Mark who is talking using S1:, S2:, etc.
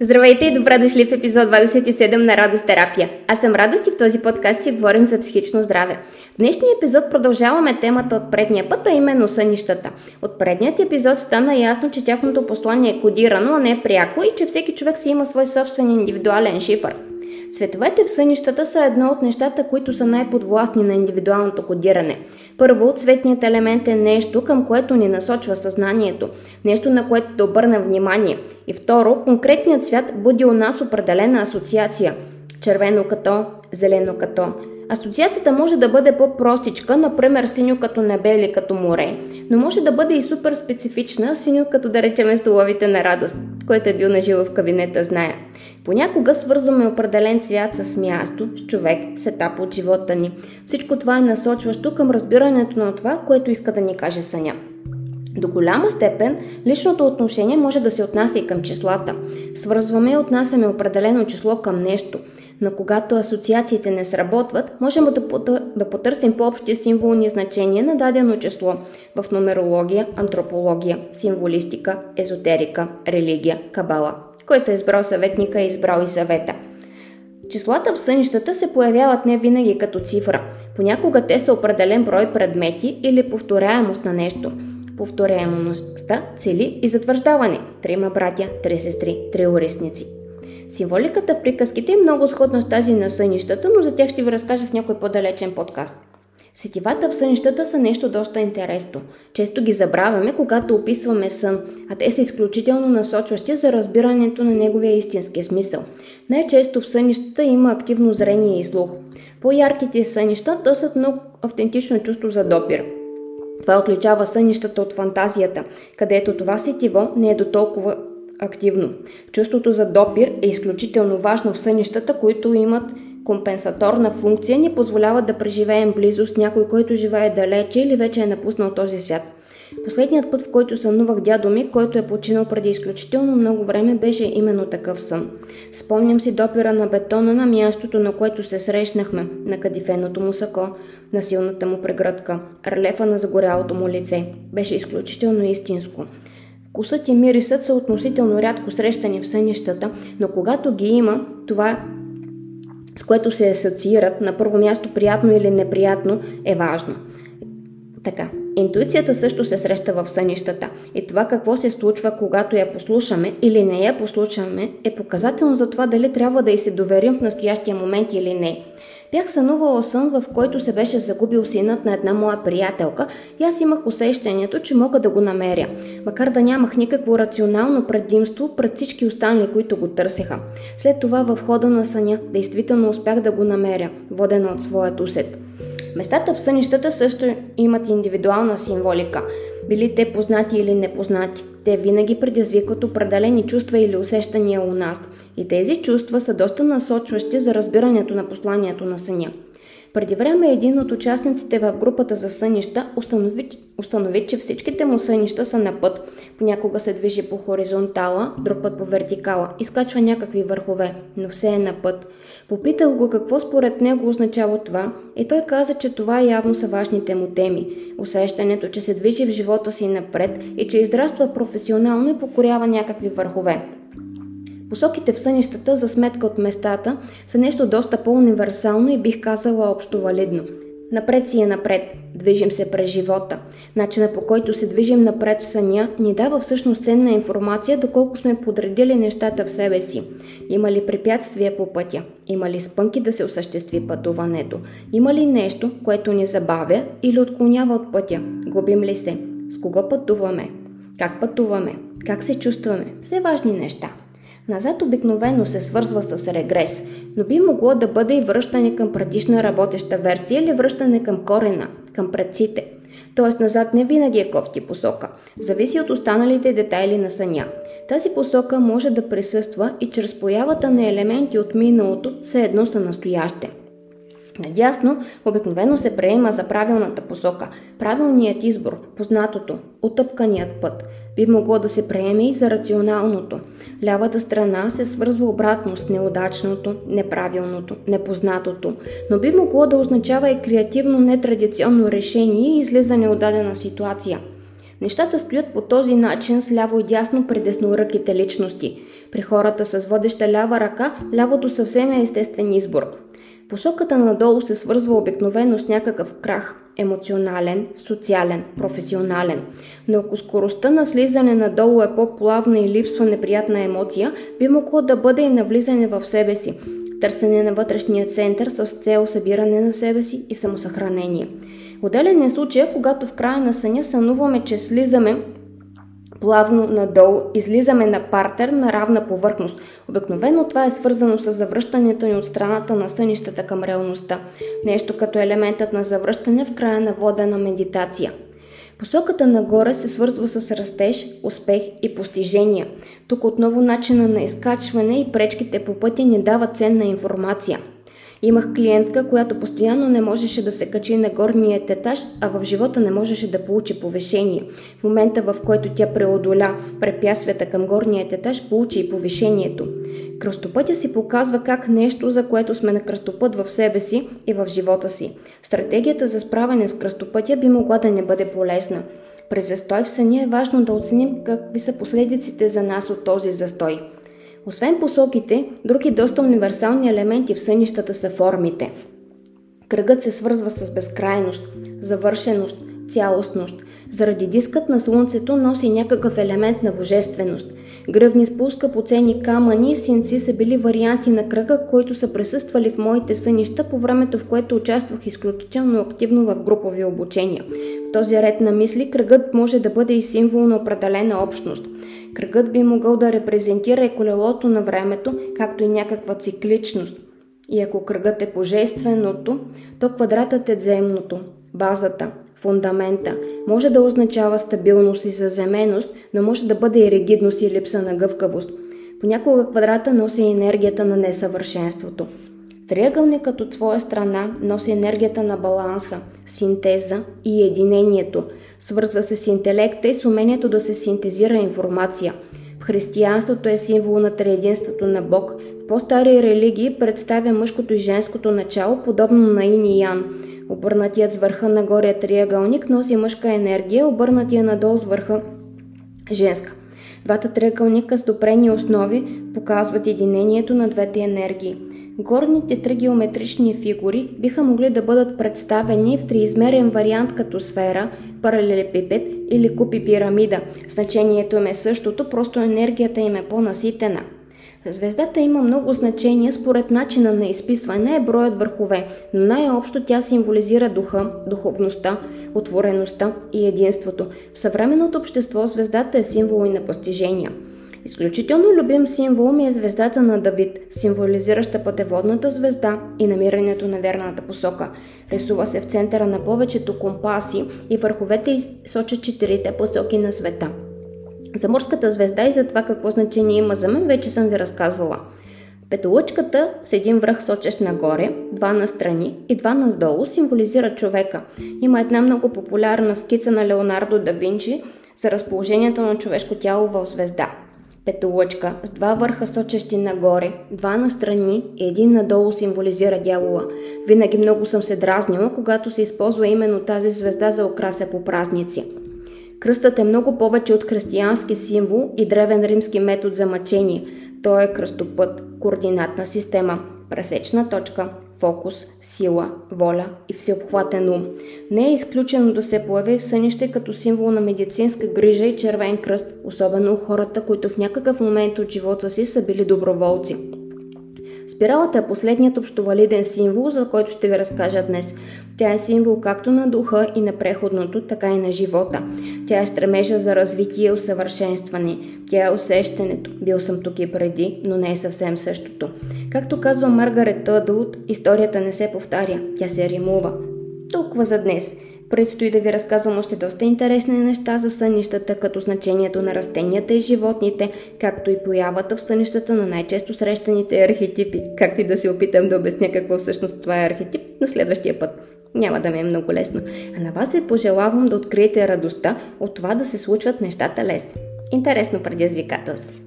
S1: Здравейте и добре дошли в епизод 27 на Радост терапия. Аз съм Радост и в този подкаст си говорим за психично здраве. В днешния епизод продължаваме темата от предния път, а именно сънищата. От предният епизод стана ясно, че тяхното послание е кодирано, а не пряко и че всеки човек си има свой собствен индивидуален шифър. Цветовете в сънищата са едно от нещата, които са най-подвластни на индивидуалното кодиране. Първо, цветният елемент е нещо, към което ни насочва съзнанието, нещо на което да обърнем внимание. И второ, конкретният цвят буди у нас определена асоциация. Червено като, зелено като. Асоциацията може да бъде по-простичка, например синьо като небе или като море, но може да бъде и супер специфична, синьо като да речеме столовите на радост, който е бил нажил в кабинета, знае. Понякога свързваме определен цвят с място, с човек, с етап от живота ни. Всичко това е насочващо към разбирането на това, което иска да ни каже съня. До голяма степен личното отношение може да се отнася и към числата. Свързваме и отнасяме определено число към нещо, но когато асоциациите не сработват, можем да, потърсим по-общи символни значения на дадено число в нумерология, антропология, символистика, езотерика, религия, кабала. Който е избрал съветника е избрал и съвета. Числата в сънищата се появяват не винаги като цифра. Понякога те са определен брой предмети или повторяемост на нещо. Повторяемостта цели и затвърждаване. Трима братя, три сестри, три орисници. Символиката в приказките е много сходна с тази на сънищата, но за тях ще ви разкажа в някой по-далечен подкаст. Сетивата в сънищата са нещо доста интересно. Често ги забравяме, когато описваме сън, а те са изключително насочващи за разбирането на неговия истински смисъл. Най-често в сънищата има активно зрение и слух. По-ярките сънища търсят много автентично чувство за допир. Това отличава сънищата от фантазията, където това сетиво не е до толкова активно. Чувството за допир е изключително важно в сънищата, които имат компенсаторна функция ни позволява да преживеем близо с някой, който живее далече или вече е напуснал този свят. Последният път, в който сънувах дядо ми, който е починал преди изключително много време, беше именно такъв сън. Спомням си допира на бетона на мястото, на което се срещнахме, на кадифеното му сако, на силната му прегръдка, релефа на загорялото му лице. Беше изключително истинско. Вкусът и мирисът са относително рядко срещани в сънищата, но когато ги има, това с което се асоциират на първо място приятно или неприятно, е важно. Така, интуицията също се среща в сънищата и това какво се случва, когато я послушаме или не я послушаме, е показателно за това дали трябва да й се доверим в настоящия момент или не. Бях сънувала сън, в който се беше загубил синът на една моя приятелка и аз имах усещането, че мога да го намеря, макар да нямах никакво рационално предимство пред всички останали, които го търсеха. След това в хода на съня действително успях да го намеря, водена от своят усет. Местата в сънищата също имат индивидуална символика, били те познати или непознати. Те винаги предизвикват определени чувства или усещания у нас и тези чувства са доста насочващи за разбирането на посланието на съня. Преди време един от участниците в групата за сънища установи, установи, че всичките му сънища са на път. Понякога се движи по хоризонтала, друг път по вертикала, изкачва някакви върхове, но все е на път. Попитал го какво според него означава това и той каза, че това явно са важните му теми. Усещането, че се движи в живота си напред и че израства професионално и покорява някакви върхове. Посоките в сънищата за сметка от местата са нещо доста по-универсално и бих казала общо валидно. Напред си е напред, движим се през живота. Начина по който се движим напред в съня ни дава всъщност ценна информация доколко сме подредили нещата в себе си. Има ли препятствия по пътя? Има ли спънки да се осъществи пътуването? Има ли нещо, което ни забавя или отклонява от пътя? Губим ли се? С кого пътуваме? Как пътуваме? Как се чувстваме? Все важни неща. Назад обикновено се свързва с регрес, но би могло да бъде и връщане към предишна работеща версия или връщане към корена, към предците. Тоест назад не винаги е кофти посока. Зависи от останалите детайли на съня. Тази посока може да присъства и чрез появата на елементи от миналото, все едно са настояще. Надясно обикновено се приема за правилната посока, правилният избор, познатото, отъпканият път. Би могло да се приеме и за рационалното. Лявата страна се свързва обратно с неудачното, неправилното, непознатото, но би могло да означава и креативно нетрадиционно решение и излизане от дадена ситуация. Нещата стоят по този начин с ляво и дясно при десноръките личности. При хората с водеща лява ръка, лявото съвсем е естествен избор. Посоката надолу се свързва обикновено с някакъв крах – емоционален, социален, професионален. Но ако скоростта на слизане надолу е по-плавна и липсва неприятна емоция, би могло да бъде и навлизане в себе си, търсене на вътрешния център с цел събиране на себе си и самосъхранение. Отделен е случая, когато в края на съня сънуваме, че слизаме плавно надолу, излизаме на партер на равна повърхност. Обикновено това е свързано с завръщането ни от страната на сънищата към реалността. Нещо като елементът на завръщане в края на водена медитация. Посоката нагоре се свързва с растеж, успех и постижения. Тук отново начина на изкачване и пречките по пътя ни дават ценна информация – Имах клиентка, която постоянно не можеше да се качи на горният етаж, а в живота не можеше да получи повишение. В момента, в който тя преодоля препятствията към горният етаж, получи и повишението. Кръстопътя си показва как нещо, за което сме на кръстопът в себе си и в живота си. Стратегията за справяне с кръстопътя би могла да не бъде полезна. При застой в съня е важно да оценим какви са последиците за нас от този застой – освен посоките, други доста универсални елементи в сънищата са формите. Кръгът се свързва с безкрайност, завършеност, цялостност. Заради дискът на Слънцето носи някакъв елемент на божественост. Гръвни спуска по цени камъни и синци са били варианти на кръга, които са присъствали в моите сънища по времето, в което участвах изключително активно в групови обучения. В този ред на мисли кръгът може да бъде и символ на определена общност. Кръгът би могъл да репрезентира и колелото на времето, както и някаква цикличност. И ако кръгът е божественото, то квадратът е земното, базата, фундамента. Може да означава стабилност и заземеност, но може да бъде и ригидност и липса на гъвкавост. Понякога квадрата носи енергията на несъвършенството. Триъгълникът от своя страна носи енергията на баланса, синтеза и единението. Свързва се с интелекта и с умението да се синтезира информация. В християнството е символ на триединството на Бог. В по-стари религии представя мъжкото и женското начало, подобно на Ин и Ян. Обърнатият с върха нагоре триъгълник носи мъжка енергия, обърнатия надолу с върха женска. Двата триъгълника с допрени основи показват единението на двете енергии. Горните три геометрични фигури биха могли да бъдат представени в триизмерен вариант като сфера, паралелепипед или купи пирамида. Значението им е същото, просто енергията им е по-наситена. Звездата има много значения според начина на изписване е броят върхове, но най-общо тя символизира духа, духовността, отвореността и единството. В съвременното общество звездата е символ и на постижения – Изключително любим символ ми е звездата на Давид, символизираща пътеводната звезда и намирането на верната посока. Рисува се в центъра на повечето компаси и върховете сочат четирите посоки на света. За морската звезда и за това какво значение има за мен вече съм ви разказвала. Петолъчката с един връх сочещ нагоре, два настрани и два надолу символизира човека. Има една много популярна скица на Леонардо да Винчи за разположението на човешко тяло в звезда петолъчка с два върха сочещи нагоре, два настрани и един надолу символизира дявола. Винаги много съм се дразнила, когато се използва именно тази звезда за окраса по празници. Кръстът е много повече от християнски символ и древен римски метод за мъчение. Той е кръстопът, координатна система, пресечна точка, фокус, сила, воля и всеобхватен ум. Не е изключено да се появи в сънище като символ на медицинска грижа и червен кръст, особено у хората, които в някакъв момент от живота си са били доброволци. Спиралата е последният общовалиден символ, за който ще ви разкажа днес. Тя е символ както на духа и на преходното, така и на живота. Тя е стремежа за развитие и усъвършенстване. Тя е усещането. Бил съм тук и преди, но не е съвсем същото. Както казва Маргарет Тъдълт, историята не се повтаря, тя се римува. Толкова за днес. Предстои да ви разказвам още доста интересни неща за сънищата, като значението на растенията и животните, както и появата в сънищата на най-често срещаните архетипи. Както и да се опитам да обясня какво всъщност това е архетип, но следващия път. Няма да ми е много лесно. А на вас ви пожелавам да откриете радостта от това да се случват нещата лесно. Интересно предизвикателство.